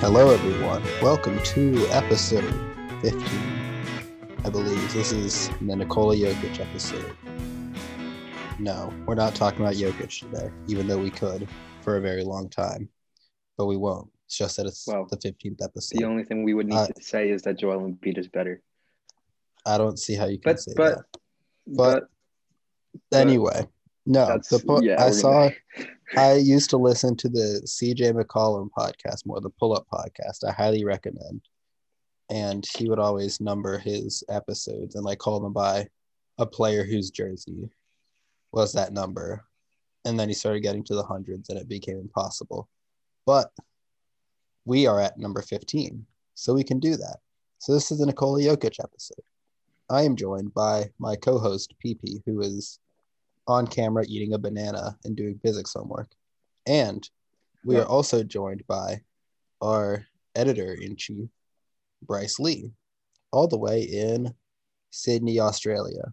Hello, everyone. Welcome to episode 15. I believe this is the Nikola Jokic episode. No, we're not talking about Jokic today, even though we could for a very long time, but we won't. It's just that it's Well, the 15th episode. The only thing we would need Uh, to say is that Joel Embiid is better. I don't see how you can But say but that. but, but Anyway, no, that's the po- yeah. I saw. gonna- I used to listen to the CJ McCollum podcast more, the pull up podcast. I highly recommend. And he would always number his episodes and like call them by a player whose jersey was that number. And then he started getting to the hundreds and it became impossible. But we are at number 15, so we can do that. So this is the Nikola Jokic episode. I am joined by my co host, PP, who is on camera eating a banana and doing physics homework. And we are also joined by our editor in chief, Bryce Lee, all the way in Sydney, Australia,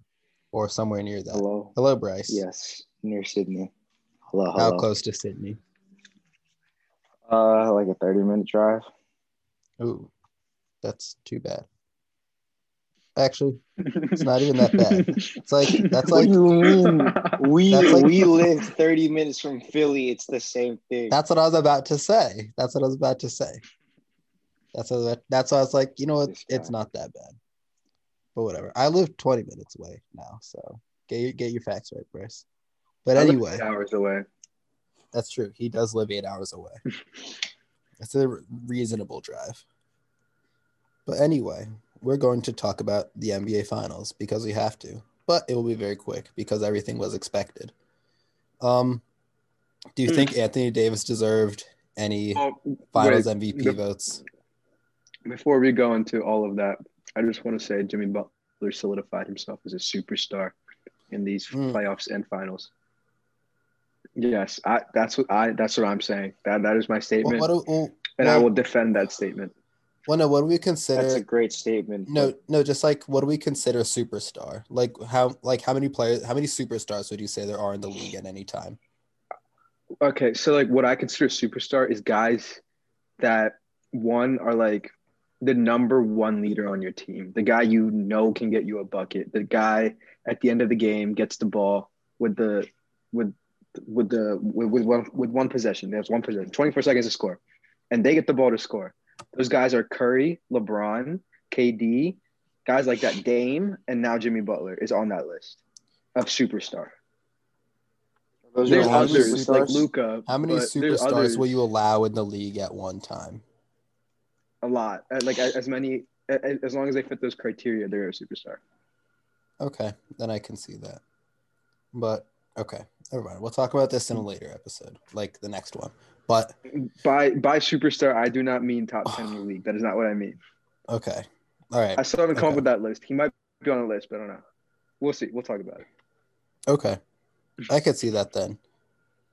or somewhere near that. Hello, Hello. Bryce. Yes, near Sydney. Hello. How close to Sydney? Uh, like a thirty-minute drive. Ooh, that's too bad. Actually, it's not even that bad. It's like that's What like do you mean? We That's like- we live 30 minutes from Philly. It's the same thing. that's what I was about to say. That's what I was about to say. That's what, that's why I was like, you know what? This It's not that bad. But whatever. I live 20 minutes away now, so get your get your facts right, Bryce. But I live anyway, eight hours away. that's true. He does live eight hours away. It's a reasonable drive. But anyway, we're going to talk about the NBA Finals because we have to. But it will be very quick because everything was expected. Um, do you Hmm. think Anthony Davis deserved any Well, Finals wait, MVP votes? Before we go into all of that, I just want to say Jimmy Butler solidified himself as a superstar in these Hmm. playoffs and finals. Yes, I, that's what I. That's what I'm saying. That that is my Well, statement, what do, well, and I will defend that statement. Well, no, what do we consider? That's a great statement. No, no, just like what do we consider a superstar? Like how, like how many players, how many superstars would you say there are in the league at any time? Okay, so like what I consider a superstar is guys that one are like the number one leader on your team, the guy you know can get you a bucket, the guy at the end of the game gets the ball with the with with the with, with one with one possession. There's one possession, 24 seconds to score, and they get the ball to score. Those guys are Curry, LeBron, KD, guys like that. Dame, and now Jimmy Butler is on that list of superstar. Those There's are all all others like. Luka. How many superstars will you allow in the league at one time? A lot. Uh, Like as many, a- a- as long as they fit those criteria, they're a superstar. Okay, then I can see that. But okay, never mind. We'll talk about this in a later episode, like the next one. But By by superstar, I do not mean top ten in the league. That is not what I mean. okay, all right, I still haven't come Okay. up with that list. He might be on the list, but I don't know. We'll see. We'll talk about it. okay, I could see that then.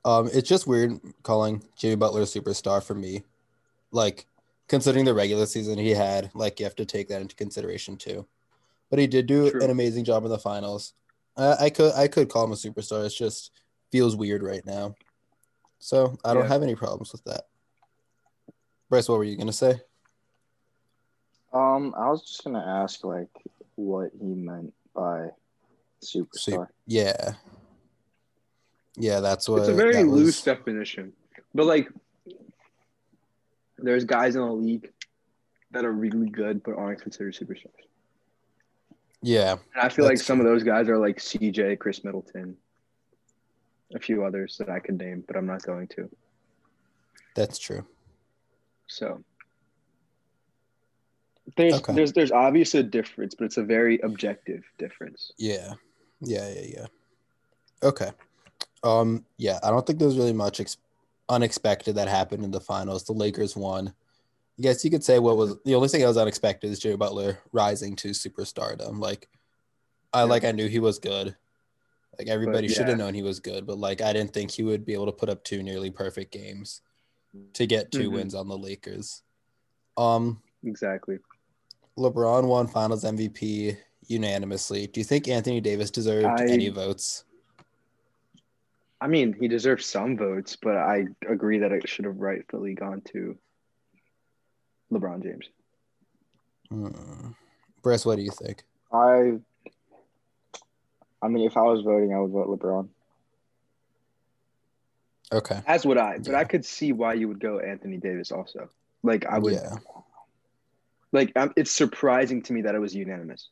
Um, it's just weird calling Jimmy Butler a superstar for me, like considering the regular season he had. Like you have to take that into consideration too. But he did do True. an amazing job in the finals. I, I could I could call him a superstar. It just feels weird right now. So I don't Yeah. have any problems with that. Bryce, what were you gonna say? Um, I was just gonna ask like what he meant by superstar. Yeah. Yeah, that's what It's a very that was- loose definition, but like, there's guys in the league that are really good but aren't considered superstars. Yeah, And I feel like That's some of those guys are like CJ, Khris Middleton, a few others that I could name, but I'm not going to. that's true. So there's Okay. there's there's obviously a difference, but it's a very objective difference. Yeah. Yeah, yeah, yeah. Okay. Um, yeah, I don't think there's really much ex- unexpected that happened in the finals. The Lakers won. I guess you could say what was the only thing that was unexpected is Jimmy Butler rising to superstardom. Like, I Yeah. like I knew he was good. Like everybody should have known he was good, but like I didn't think he would be able to put up two nearly perfect games to get 2 Mhm. wins on the Lakers. Um, Exactly. LeBron won Finals MVP unanimously. Do you think Anthony Davis deserved I- any votes? I mean, he deserves some votes, but I agree that it should have rightfully gone to LeBron James. Hmm. Bryce, what do you think? I. I mean, if I was voting, I would vote LeBron. Okay. As would I, but Yeah. I could see why you would go Anthony Davis also. Like I would, Yeah. like um, it's surprising to me that it was unanimous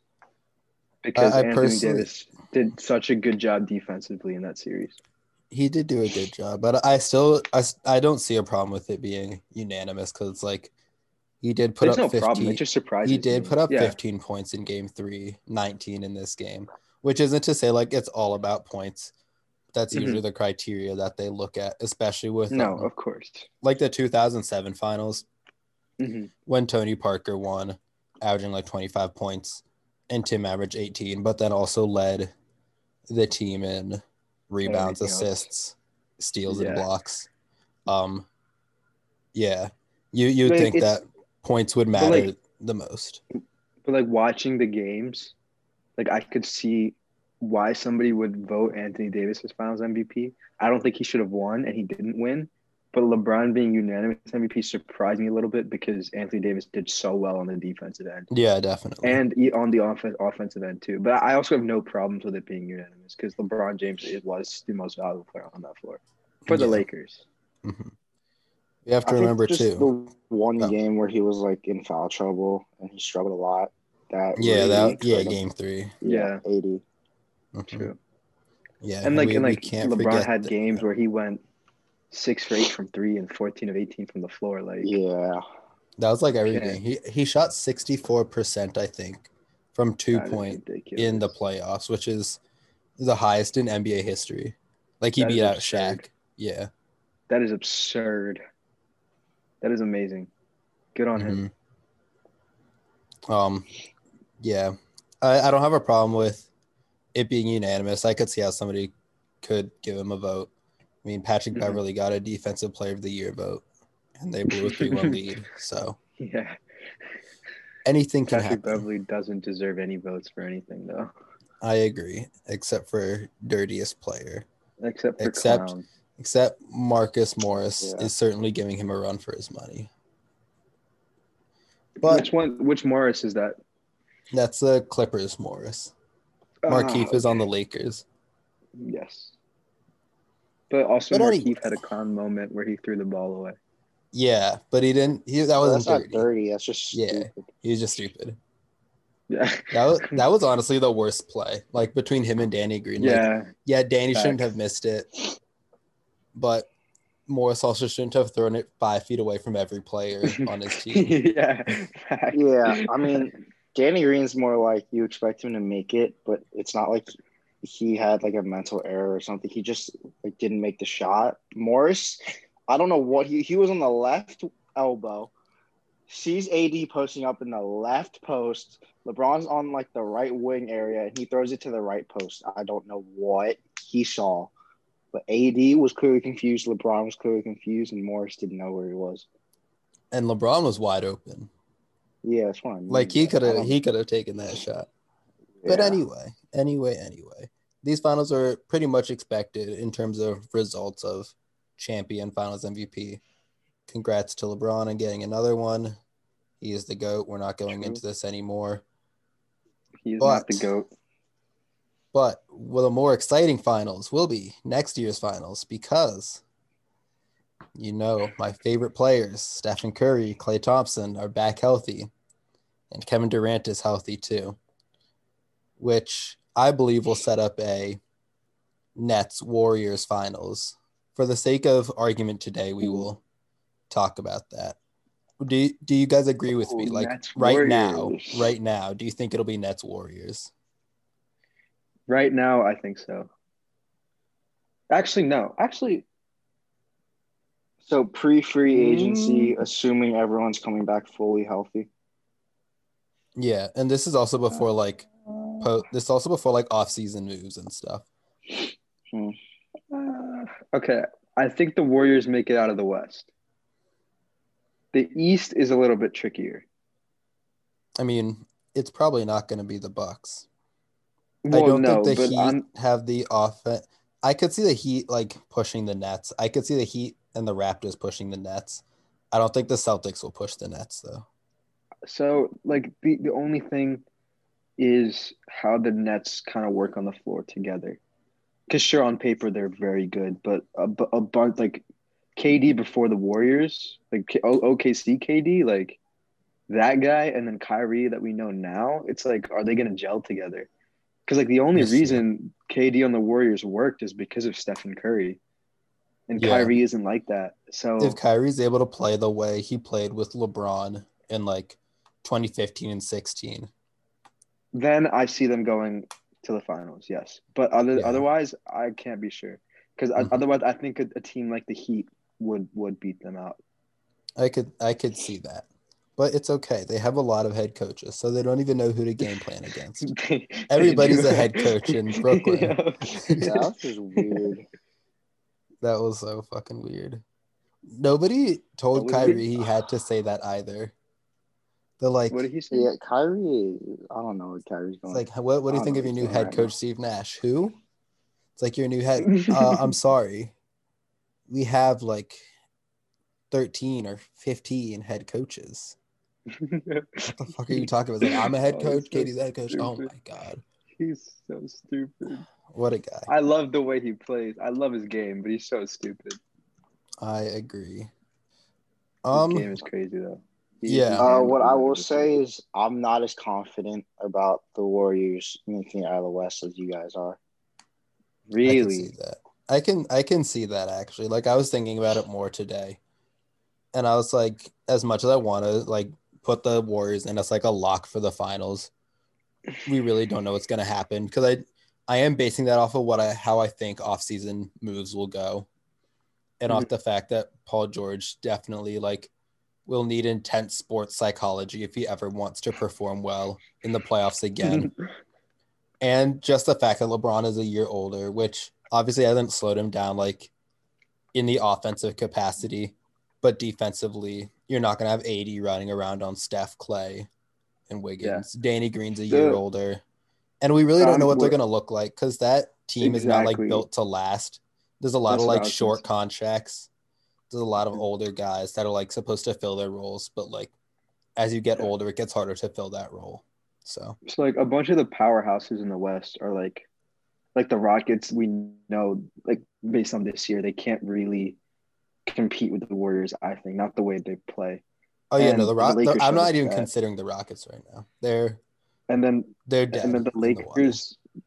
because I Anthony personally- Davis did such a good job defensively in that series. He did do a good job, but I still I, I don't see a problem with it being unanimous because it's like he did put There's up no 15 problem. It just surprises he did me. put up yeah. 15 points in game 3 19 in this game which isn't to say like it's all about points. That's Mhm. usually the criteria that they look at especially with No, um, of course. like the 2007 finals hmm when tony parker won averaging like 25 points and tim averaged 18 but then also led the team in rebounds assists steals and blocks. Um yeah. You you would think that points would matter like- the most. But like watching the games, like I could see why somebody would vote Anthony Davis as Finals MVP. I don't think he should have won, and he didn't win. But LeBron being unanimous MVP surprised me a little bit because Anthony Davis did so well on the defensive end yeah definitely and on the offen- offensive end too. But I also have no problems with it being unanimous because LeBron James was the most valuable player on that floor for the Yeah. Lakers. Mhm. You have to I think remember just too. The one Oh. game where he was like in foul trouble and he struggled a lot. That Yeah, really that yeah, hurt him. game three. Yeah. eighty. Mhm. True. Yeah, And like we, and like can't LeBron had that- games where he went six for eight from three and fourteen of eighteen from the floor. Like Yeah, That was like everything. Yeah. He he shot sixty four percent, I think, from two that is point in the playoffs, which is the highest in NBA history. Like he That is beat out absurd. Shaq. Yeah. That is absurd. That is amazing. Good on him. Mhm. Um, yeah, I, I don't have a problem with it being unanimous. I could see how somebody could give him a vote. I mean, Patrick Mhm. Beverley got a Defensive Player of the Year vote, and they blew a three-one lead. So Yeah. anything can Patrick happen. Beverley doesn't deserve any votes for anything though. I agree, except for dirtiest player. Except for Except- Clown. Except Marcus Morris Yeah. is certainly giving him a run for his money. But which one which Morris is that? That's the Clippers Morris. Markieff Ah, is on the Lakers. Yes. But also But Markieff anyway. had a con moment where he threw the ball away. Yeah, but he didn't. He that wasn't that's dirty. not dirty. That's just Yeah. stupid. He was just stupid. Yeah. That was that was honestly the worst play. Like between him and Danny Green. Like, yeah. yeah, Danny shouldn't have missed it, but Morris also shouldn't have thrown it five feet away from every player on his team. yeah. Facts. Yeah, I mean, Danny Green's more like you expect him to make it, but it's not like he had like a mental error or something. He just like didn't make the shot. Morris, I don't know what he he was on the left elbow, sees AD posting up in the left post. LeBron's on like the right wing area, and he throws it to the right post. I don't know what he saw, but AD was clearly confused. LeBron was clearly confused, and Morris didn't know where he was. and LeBron was wide open. Yeah, that's fine. Like he could have he could have taken that shot. But yeah. anyway, anyway, anyway, these finals are pretty much expected in terms of results of champion finals MVP. Congrats to LeBron on getting another one. He is the GOAT. We're not going True. into this anymore. He's not the But- goat. But well, the more exciting finals will be next year's finals because you know my favorite players, Stephen Curry, Klay Thompson, are back healthy, and Kevin Durant is healthy too, which I believe will set up a Nets Warriors finals. For the sake of argument today, we will talk about that. Do you, do you guys agree with me? Like Nets right now, right now, do you think it'll be Nets Warriors? Right now, I think so. Actually, no. Actually, So pre-free Mm. agency, assuming everyone's coming back fully healthy. Yeah, and this is also before like po- this is also before like off-season moves and stuff. uh, okay. I think the Warriors make it out of the West. The East is a little bit trickier. I mean, it's probably not going to be the Bucks. Well, I don't no, think the Heat I'm, have the offense. I could see the Heat like pushing the Nets. I could see the Heat and the Raptors pushing the Nets. I don't think the Celtics will push the Nets though. So like the the only thing is how the Nets kind of work on the floor together. Because sure, on paper they're very good, but a, a bunch like KD before the Warriors, like K- O- OKC KD, like that guy, and then Kyrie that we know now. It's like, are they gonna gel together? Because like the only reason KD on the Warriors worked is because of Stephen Curry, and Yeah. Kyrie isn't like that. So If Kyrie's able to play the way he played with LeBron in like 2015 and 16, then I see them going to the finals. Yes, but other Yeah. otherwise, I can't be sure because Mhm. otherwise, I think a, a team like the Heat would would beat them out. I could I could see that. But it's okay. They have a lot of head coaches, so they don't even know who to game plan against. They- they Everybody's do. a head coach in Brooklyn. Yeah. Yeah, that just weird. That was so fucking weird. Nobody told That. Kyrie he had to say that either. They're like, What did he say? Yeah, Kyrie. I don't know what Kyrie's it's going. like, what, what do you think of your new head going on coach, right Steve Nash? Who? It's like your new head. Uh, I'm sorry. We have like 13 or 15 head coaches. What the fuck are you talking about? Like, I'm a head Oh, coach. so KD's head coach. Oh my God. He's so stupid. What a guy. I love the way he plays. I love his game, but he's so stupid. I agree. His Um, game is crazy though. He- Yeah. his Uh, game what is I will say is I'm not as confident about the Warriors making it out of the West as you guys are. I can really, see that. I can I can see that actually. Like I was thinking about it more today. And I was like, as much as I want to like put the Warriors in as like a lock for the finals, we really don't know what's gonna happen. Cause I I am basing that off of what I how I think offseason moves will go. And off mm-hmm. the fact that Paul George definitely like will need intense sports psychology if he ever wants to perform well in the playoffs again and just the fact that LeBron is a year older, which obviously hasn't slowed him down like in the offensive capacity, but defensively, you're not going to have AD running around on Steph, Klay, and Wiggins. Danny Green's a year The- older, and we really don't know what they're going to look like because that team is not like built to last. There's a lot That's of like short say. contracts. There's a lot of older guys that are like supposed to fill their roles, but like as you get Yeah. older, it gets harder to fill that role. So So like a bunch of the powerhouses in the West are like like the Rockets we know like based on this year they can't really compete with the Warriors I think not the way they play Oh yeah, And no, the the Rock. Lakers I'm not even that. considering the Rockets right now. They're and then they're dead. and then the in water. Lakers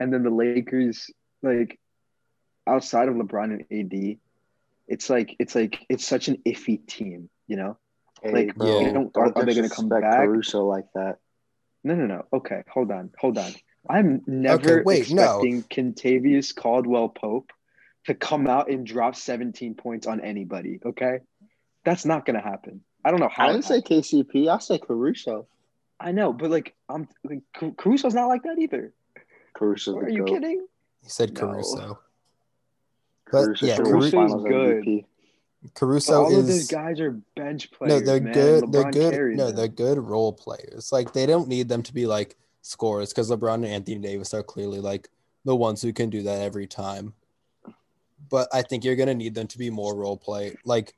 and then the Lakers like outside of LeBron and AD it's like it's like it's such an iffy team you know Hey, Like, bro, Yeah. don't- are- are they gonna come disrespect back? Caruso like that. No, no, no. Okay, hold on, hold on. I'm never Okay, wait, no. expecting Kentavious Caldwell Pope to come out and drop 17 points on anybody. Okay, that's not gonna happen. I don't know how. I didn't say. KCP. I said Caruso. I know, but like, I'm like, Caruso's not like that either. Caruso's Are the you goat. kidding? He said No. Caruso. But Caruso yeah, should Caru- good. MVP. But Caruso all of those guys are bench players. no, they're man. good. They're LeBron good. carries No, them. they're good role players. Like they don't need them to be like scorers because LeBron and Anthony Davis are clearly like the ones who can do that every time. But I think you're gonna need them to be more role play, like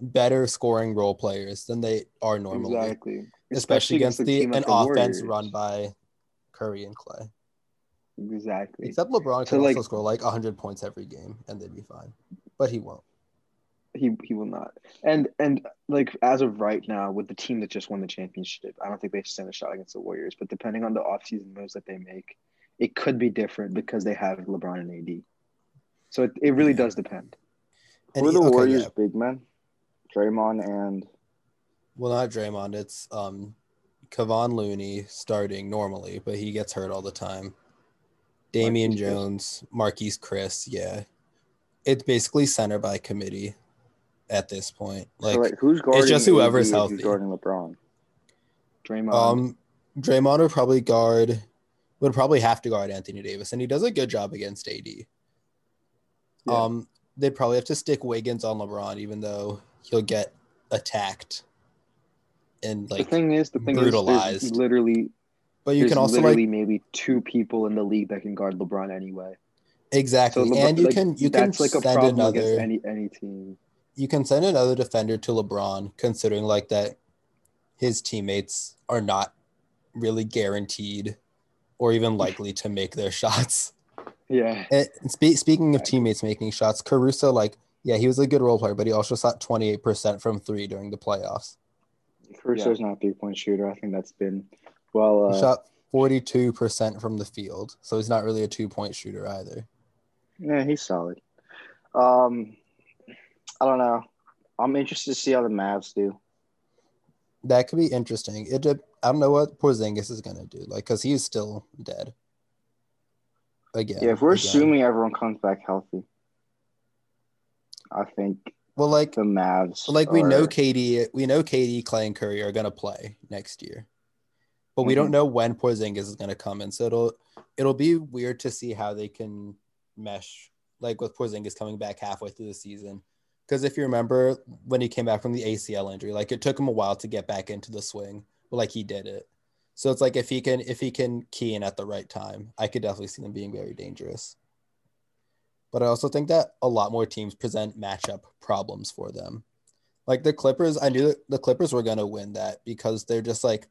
better scoring role players than they are normally, exactly, especially, against a the team an like the offense Warriors. run by Curry and Klay. Exactly. Except LeBron So, can like- also score like 100 points every game and they'd be fine. But he won't. He he will not. And and like as of right now, with the team that just won the championship, I don't think they stand a shot against the Warriors. But depending on the offseason moves that they make, it could be different because they have LeBron and AD. So it, it really Yeah. does depend. And Who are the okay, Warriors' yeah. big men? Draymond and Well, not Draymond. It's um, Kevon Looney starting normally, but he gets hurt all the time. Damian Marquese Chriss. Jones, Marquese Chriss, yeah. It's basically center by committee at this point. Like, so like who's guarding? just whoever's healthy. Who's guarding LeBron? Draymond. um, Draymond would probably guard, would probably have to guard Anthony Davis, and he does a good job against AD. Yeah. Um, they'd probably have to stick Wiggins on LeBron, even though he'll get attacked and like the thing is, the thing is, brutalized. there's literally, But you can also literally like maybe two people in the league that can guard LeBron anyway. exactly, LeBron- and you like, can you can like send another any any team. you can send another defender to LeBron, considering like that his teammates are not really guaranteed or even likely to make their shots. Yeah. And spe- speaking of teammates making shots, Caruso, like, yeah, he was a good role player, but he also shot 28% from three during the playoffs. Caruso's not a three point shooter. I think that's been well. He Uh, shot 42% from the field, so he's not really a two point shooter either. yeah, he's solid. Um, I don't know. I'm interested to see how the Mavs do. That could be interesting. It de- I don't know what Porzingis is gonna do, like, cause he's still dead. Again. Yeah, if we're again. assuming everyone comes back healthy, I think well, like, the Mavs. like we know KD, we know KD, Klay, and Curry are gonna play next year, but we don't mm-hmm. know when Porzingis is gonna come in. So it'll it'll be weird to see how they can mesh, like with Porzingis coming back halfway through the season. Because if you remember when he came back from the ACL injury, like it took him a while to get back into the swing, but like he did it. So it's like if he can if he can key in at the right time, I could definitely see them being very dangerous. But I also think that a lot more teams present matchup problems for them. Like the Clippers, I knew that the Clippers were going to win that because they're just like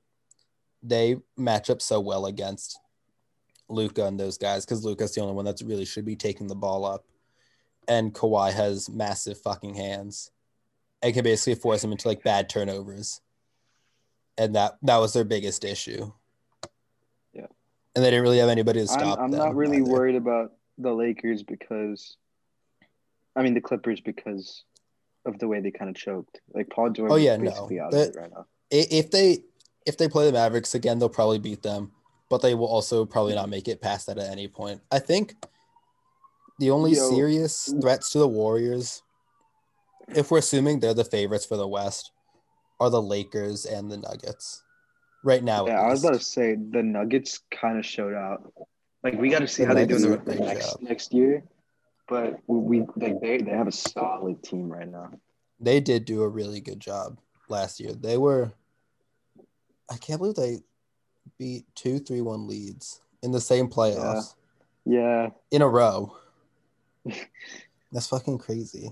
they match up so well against Luka and those guys because Luka's the only one that's really should be taking the ball up, and Kawhi has massive fucking hands, and can basically force him into like bad turnovers, and that that was their biggest issue. Yeah. and they didn't really have anybody to I'm, stop. I'm them not really either. worried about the Lakers because, I mean, the Clippers because of the way they kind of choked. Like Paul George Oh, yeah, no. The- right now. If they if they play the Mavericks again, they'll probably beat them, but they will also probably not make it past that at any point. I think the only Yo. serious threats to the Warriors, if we're assuming they're the favorites for the West, are the Lakers and the Nuggets. Right now, Yeah, I was about to say the Nuggets kind of showed out. Like we got to see how they do in the do a great next next year, but we like they they have a solid team right now. they did do a really good job last year. They were, I can't believe they beat two three one leads in the same playoffs Yeah, in a row. That's fucking crazy.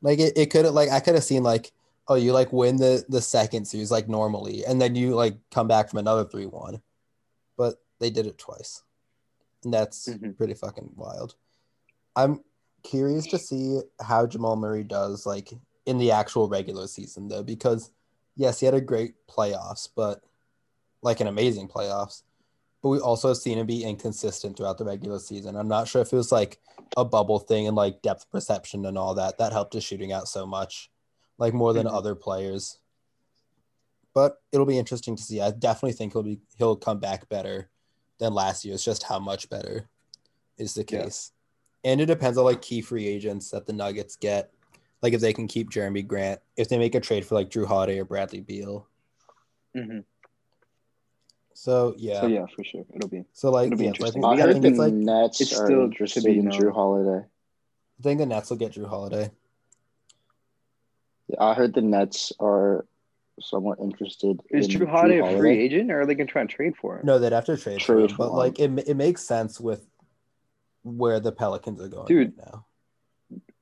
Like it, it could have like I could have seen like oh you like win the the second series like normally and then you like come back from another three one, but they did it twice, and that's Mhm. pretty fucking wild. I'm curious to see how Jamal Murray does like in the actual regular season though because yes he had a great playoffs but like an amazing playoffs but we also have seen him be inconsistent throughout the regular season. I'm not sure if it was like a bubble thing and like depth perception and all that that helped his shooting out so much, like more than Mhm. other players. But it'll be interesting to see. I definitely think he'll be he'll come back better than last year. It's just how much better is the Yeah. case. And it depends on like key free agents that the Nuggets get. Like if they can keep Jerami Grant, if they make a trade for like Jrue Holiday or Bradley Beal. hmm So yeah. so yeah, for sure, it'll be. So like, It'll be yeah, interesting. I We gotta think the it's like Nets it's are still to interested be in. Jrue Holiday. I think the Nets will get Jrue Holiday. Yeah, I heard the Nets are somewhat interested. Is in Jrue Holiday a free agent, or are they gonna try and trade for him? No, they'd have to trade, for him, for but like it, it makes sense with where the Pelicans are going Dude. right now.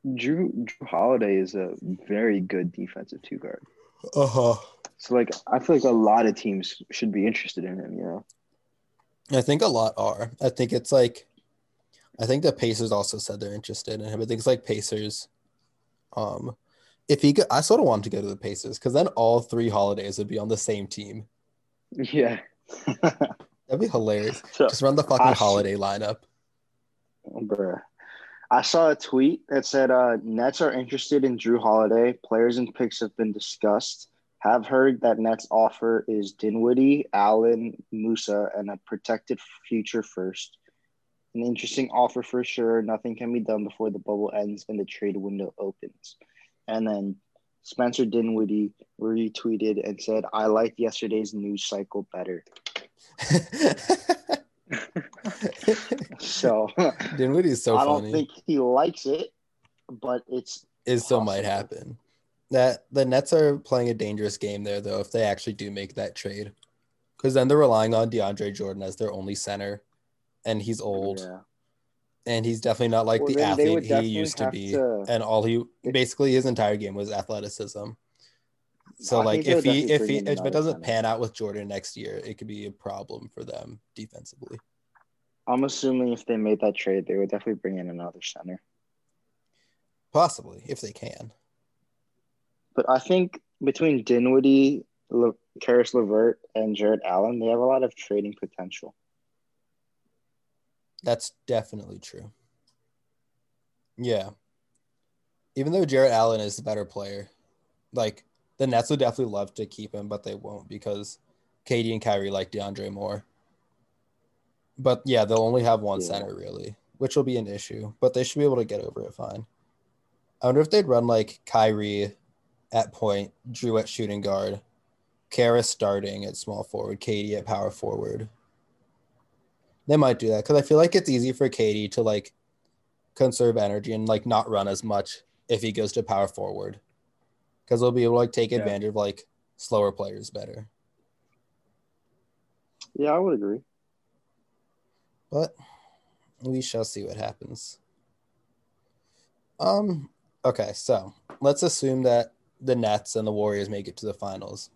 Jrue Jrue Holiday is a very good defensive two guard. Uh huh. So like, I feel like a lot of teams should be interested in him. You know. I think a lot are. I think it's like, I think the Pacers also said they're interested in him. I think it's like Pacers. Um, if he could, I sort of want him to go to the Pacers because then all three holidays would be on the same team. Yeah. That'd be hilarious. So, Just run the fucking I- holiday lineup. bruh. I saw a tweet that said uh, Nets are interested in Jrue Holiday. Players and picks have been discussed. Have heard that Nets offer is Dinwiddie, Allen, Musa, and a protected future first. An interesting offer for sure. Nothing can be done before the bubble ends and the trade window opens. And then Spencer Dinwiddie retweeted and said, I liked yesterday's news cycle better. So Dinwiddie's so I don't funny. think he likes it, but it's It still might happen. That the Nets are playing a dangerous game there, though, if they actually do make that trade, because then they're relying on DeAndre Jordan as their only center, and he's old, Yeah. And he's definitely not like Well, the then they would athlete he used to be, to- and all he basically his entire game was athleticism. So I like if he if he if it doesn't pan out with Jordan next year, it could be a problem for them defensively. I'm assuming if they made that trade, they would definitely bring in another center. Possibly if they can. But I think between Dinwiddie, Le- Caris LeVert, and Jarrett Allen, they have a lot of trading potential. That's definitely true. Yeah. Even though Jarrett Allen is the better player, like the Nets would definitely love to keep him, but they won't because KD and Kyrie like DeAndre more. But yeah, they'll only have one Yeah. center really, which will be an issue. But they should be able to get over it fine. I wonder if they'd run like Kyrie at point, Jrue at shooting guard, Kara starting at small forward, KD at power forward. They might do that because I feel like it's easy for KD to like conserve energy and like not run as much if he goes to power forward because they'll be able to like take Yeah. advantage of like slower players better. Yeah, I would agree. But we shall see what happens. Um. Okay, so let's assume that the Nets and the Warriors make it to the finals.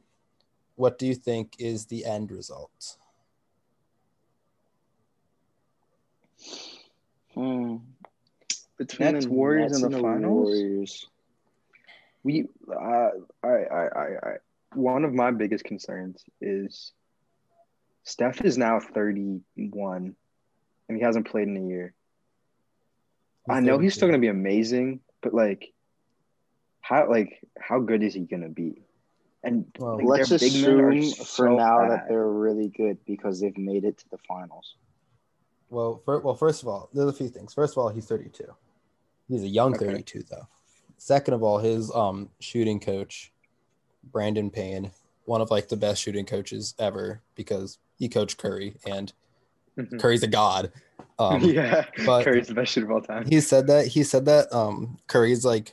What do you think is the end result? Hmm. Between Nets- the Warriors Nets and the, finals, Warriors. we uh, I, I I I one of my biggest concerns is Steph is now 31 and he hasn't played in a year. I know he's still gonna be amazing, but like how like how good is he gonna be? And Well, like, Let's their big men are assume for so now bad. that they're really good because they've made it to the finals. Well, for, well, first of all, there's a few things. First of all, he's 32. He's a young Okay. 32, though. Second of all, his um shooting coach, Brandon Payne, one of like the best shooting coaches ever because he coached Curry and Mhm. Curry's a god. Um, yeah, but- Curry's the best shooter of all time. he said that he said that um Curry's like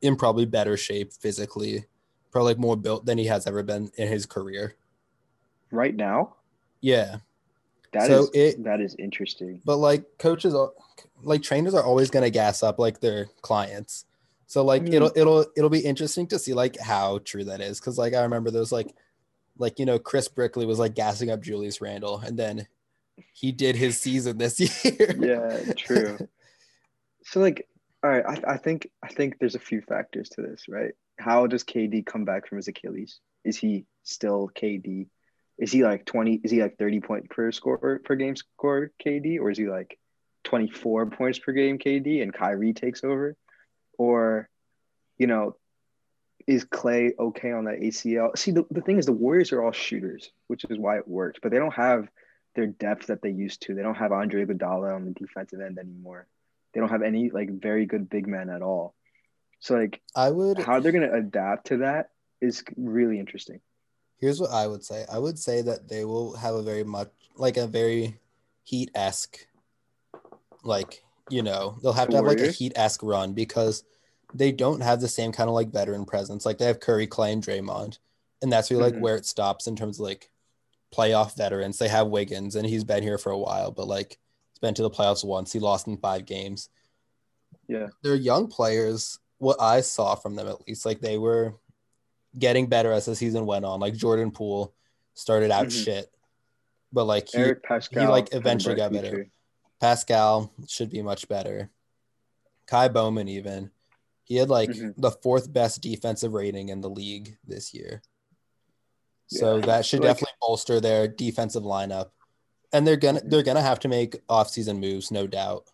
in probably better shape physically, probably like more built than he has ever been in his career. Right now, Yeah, that is So it- that is interesting. but like coaches are like trainers are always gonna gas up like their clients. So like mean- it'll it'll it'll be interesting to see like how true that is because like I remember those like like you know Chris Brickley was like gassing up Julius Randle and then he did his season this year. Yeah, true. So like, all right, I, I think I think there's a few factors to this, right? How does KD come back from his Achilles? Is he still KD? Is he like 20? Is he like 30 point per score per game score KD, or is he like 24 points per game KD and Kyrie takes over? Or, you know, is Klay okay on that ACL? See, the, the thing is, the Warriors are all shooters, which is why it worked, but they don't have their depth that they used to. They don't have Andre Iguodala on the defensive end anymore. They don't have any like very good big men at all. So like I would how they're gonna adapt to that is really interesting. Here's what I would say. I would say that they will have a very much like a very heat esque, like you know, they'll have to have like a heat esque run because they don't have the same kind of like veteran presence. Like they have Curry, Klay, and Draymond, and that's really like Mhm. where it stops in terms of like playoff veterans. They have Wiggins, and he's been here for a while, but like he's been to the playoffs once. He lost in five games. Yeah. They're young players. What I saw from them, at least, like they were getting better as the season went on. Like Jordan Poole started out Mhm. shit, but like he, Paschall like, eventually got better. Paschall should be much better. Ky Bowman, even he had like Mhm. the fourth best defensive rating in the league this year. So Yeah. that should Like- definitely bolster their defensive lineup. And they're gonna Mhm. they're gonna have to make offseason moves, no doubt.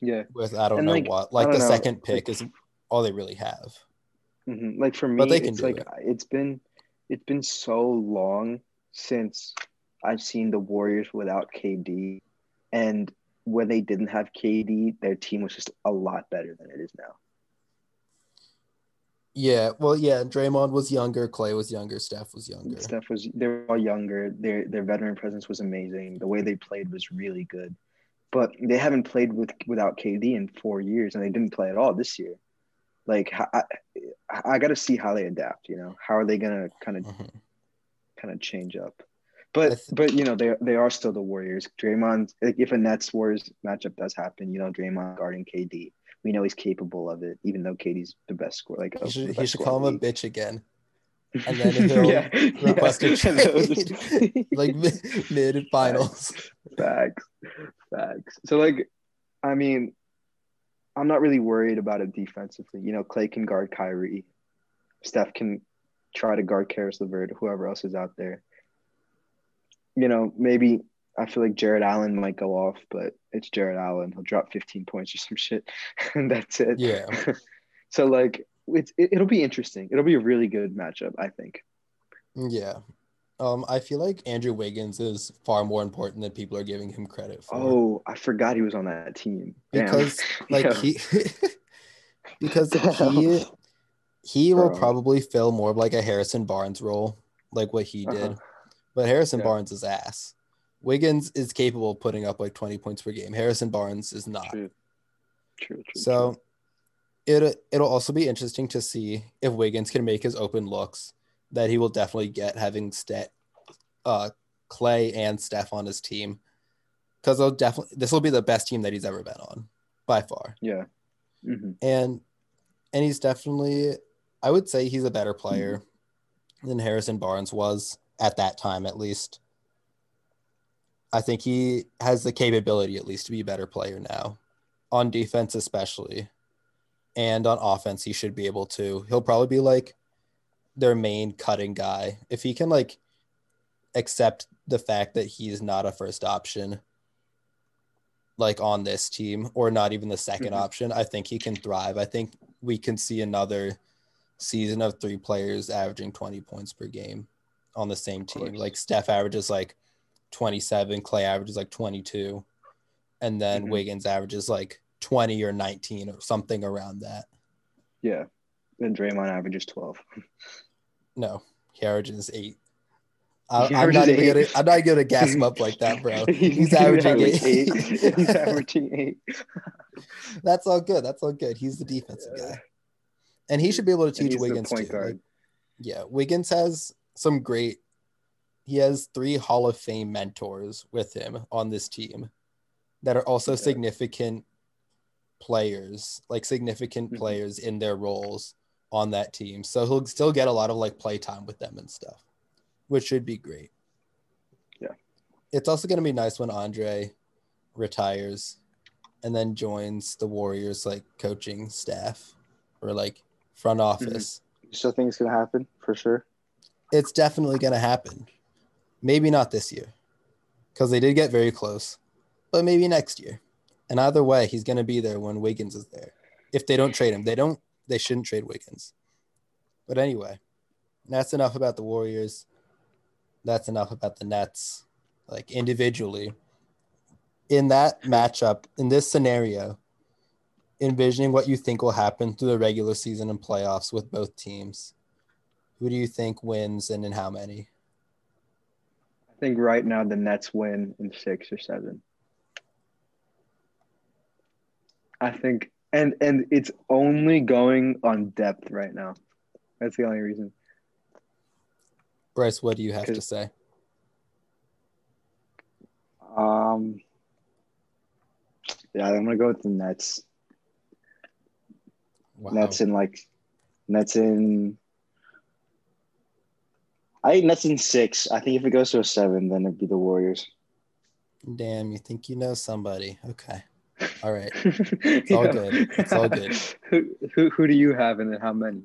Yeah. With I don't And, know like, what. Like the know, second pick is all they really have. Mhm. Like for me, But they can it's like it. it's been it's been so long since I've seen the Warriors without KD, and when they didn't have KD, their team was just a lot better than it is now. Yeah, well, yeah. Draymond was younger, Klay was younger, Steph was younger. Steph was they were all younger. Their their veteran presence was amazing. The way they played was really good. But they haven't played with without KD in four years, and they didn't play at all this year. Like I, I, got to see how they adapt. You know, how are they gonna kind of Mhm. kind of change up? But th- but you know they they are still the Warriors. Draymond, like if a Nets Warriors matchup does happen, you know Draymond guarding KD, we know he's capable of it, even though KD's the best score. Like He should he should call him a bitch again. and then he'll Yeah, request yeah. a trade, like mid, mid finals. Facts. Facts. So like, I mean, I'm not really worried about it defensively. You know, Klay can guard Kyrie. Steph can try to guard Caris LeVert, whoever else is out there. You know, maybe I feel like Jarrett Allen might go off, but it's Jarrett Allen. He'll drop 15 points or some shit, and that's it. Yeah. so like, it's it, it'll be interesting. It'll be a really good matchup, I think. Yeah. Um, I feel like Andrew Wiggins is far more important than people are giving him credit for. Oh, I forgot he was on that team. Damn. because like Yeah. he because Damn. He will probably fill more of like a Harrison Barnes role, like what he did. Uh-huh. But Harrison Yeah. Barnes is ass. Wiggins is capable of putting up like 20 points per game. Harrison Barnes is not. True. True, true. So it it'll also be interesting to see if Wiggins can make his open looks that he will definitely get having Stet, uh, Klay and Steph on his team because they'll definitely this will be the best team that he's ever been on by far, Yeah. hmm and and he's definitely I would say he's a better player than Harrison Barnes was at that time at least. I think he has the capability at least to be a better player now, on defense especially, and on offense he should be able to. He'll probably be like their main cutting guy if he can like accept the fact that he's not a first option like on this team or not even the 2nd Mhm. option i think he can thrive i think we can see another season of three players averaging 20 points per game on the same team like steph averages like 27 klay averages like 22 and then Mhm. wiggins averages like 20 or 19 or something around that Yeah. Then Draymond averages 12. no he averages eight I, I'm not even gonna, I'm not gonna gas him up like that, bro. He's averaging averages eight. He's averaging eight. That's all good. That's all good. He's the defensive guy, and he should be able to teach Wiggins too. Like, yeah, Wiggins has some great. He has three Hall of Fame mentors with him on this team, that are also Yeah. significant players, like significant Mhm. players in their roles on that team. So he'll still get a lot of like play time with them and stuff, which should be great. Yeah. It's also going to be nice when Andre retires and then joins the Warriors like coaching staff or like front mm-hmm. office. You still think it's gonna happen for sure? It's definitely going to happen. Maybe not this year because they did get very close, but maybe next year. And either way, he's going to be there when Wiggins is there. If they don't trade him, they don't. They shouldn't trade Wiggins. But anyway, that's enough about the Warriors. That's enough about the Nets, like individually. In that matchup, in this scenario, envisioning what you think will happen through the regular season and playoffs with both teams, who do you think wins and in how many? I think right now the Nets win in six or seven. I think and and it's only going on depth right now. That's the only reason. Bryce, what do you have to say? Um, yeah, I'm gonna go with the Nets. Wow. Nets in like Nets in. I think Nets in six. I think if it goes to a seven, then it'd be the Warriors. Damn, you think you know somebody. Okay. All right. it's all good. It's all good. who, who who do you have and then how many?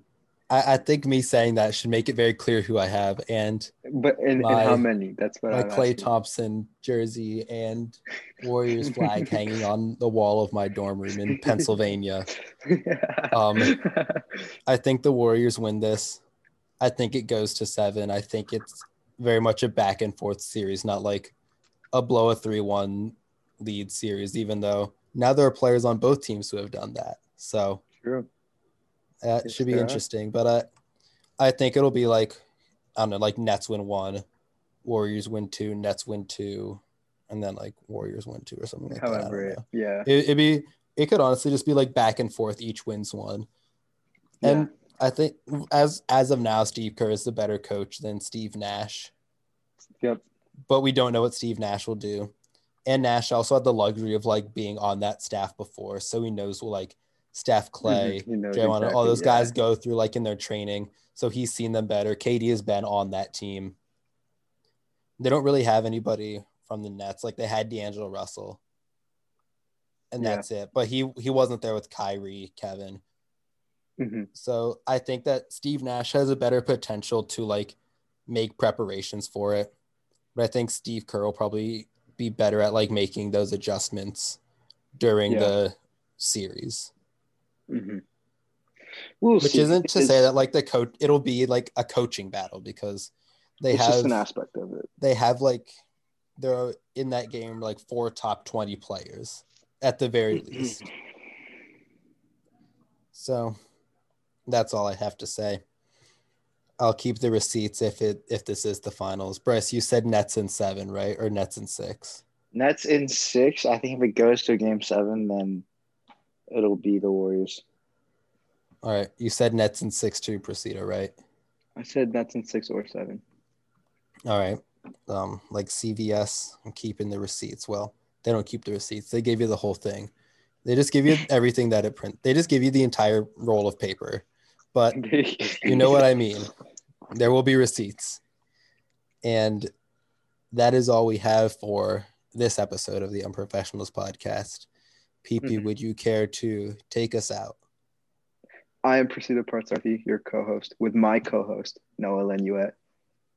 I, I think me saying that should make it very clear who I have. And But and, and My- how many? That's what my I'm Klay asking. Thompson jersey and Warriors flag hanging on the wall of my dorm room in Pennsylvania. Um, I think the Warriors win this. I think it goes to seven. I think it's very much a back and forth series, not like a blow a 3 1 lead series, even though now there are players on both teams who have done that. So True. That should be interesting. But I, I think it'll be like, I don't know, like Nets win one, Warriors win two, Nets win two, and then like Warriors win two or something like that. However, know. yeah. It, it'd be, it could honestly just be like back and forth, each wins one. And I think as as of now, Steve Kerr is the better coach than Steve Nash. Yep. But we don't know what Steve Nash will do. And Nash also had the luxury of like being on that staff before, so he knows we'll like Steph, Klay, knows Draymond, all exactly, those yeah. guys go through like in their training. So he's seen them better. KD has been on that team. They don't really have anybody from the Nets. Like they had D'Angelo Russell. And Yeah. that's it. But he he wasn't there with Kyrie, Kevin. Mhm. So I think that Steve Nash has a better potential to like make preparations for it. But I think Steve Kerr will probably be better at like making those adjustments during Yeah. the series. Mhm. We'll Which see. isn't to It's- say that like the coach it'll be like a coaching battle because they it's just have an aspect of it. they have like there are in that game like four top 20 players at the very least. So that's all I have to say. I'll keep the receipts if it if this is the finals. Bryce, you said Nets in seven, right? Or Nets in six. Nets in six. I think if it goes to a game seven, then it'll be the Warriors. All right. You said Nets in six to Prasiddha, right? I said that's in six or seven. All right. Um, like CVS, I'm keeping the receipts. Well, they don't keep the receipts. They gave you the whole thing. They just give you everything that it print. They just give you the entire roll of paper. But you know what I mean. There will be receipts. And that is all we have for this episode of the Unprofessionals podcast. PP, Mhm. would you care to take us out? I am Prasiddha Parthsarthy, your co-host, with my co-host Noah Lanouette.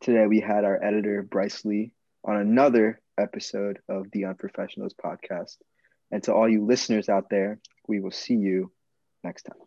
Today we had our editor Bryce Lee on another episode of the Unprofessionals podcast. And to all you listeners out there, we will see you next time.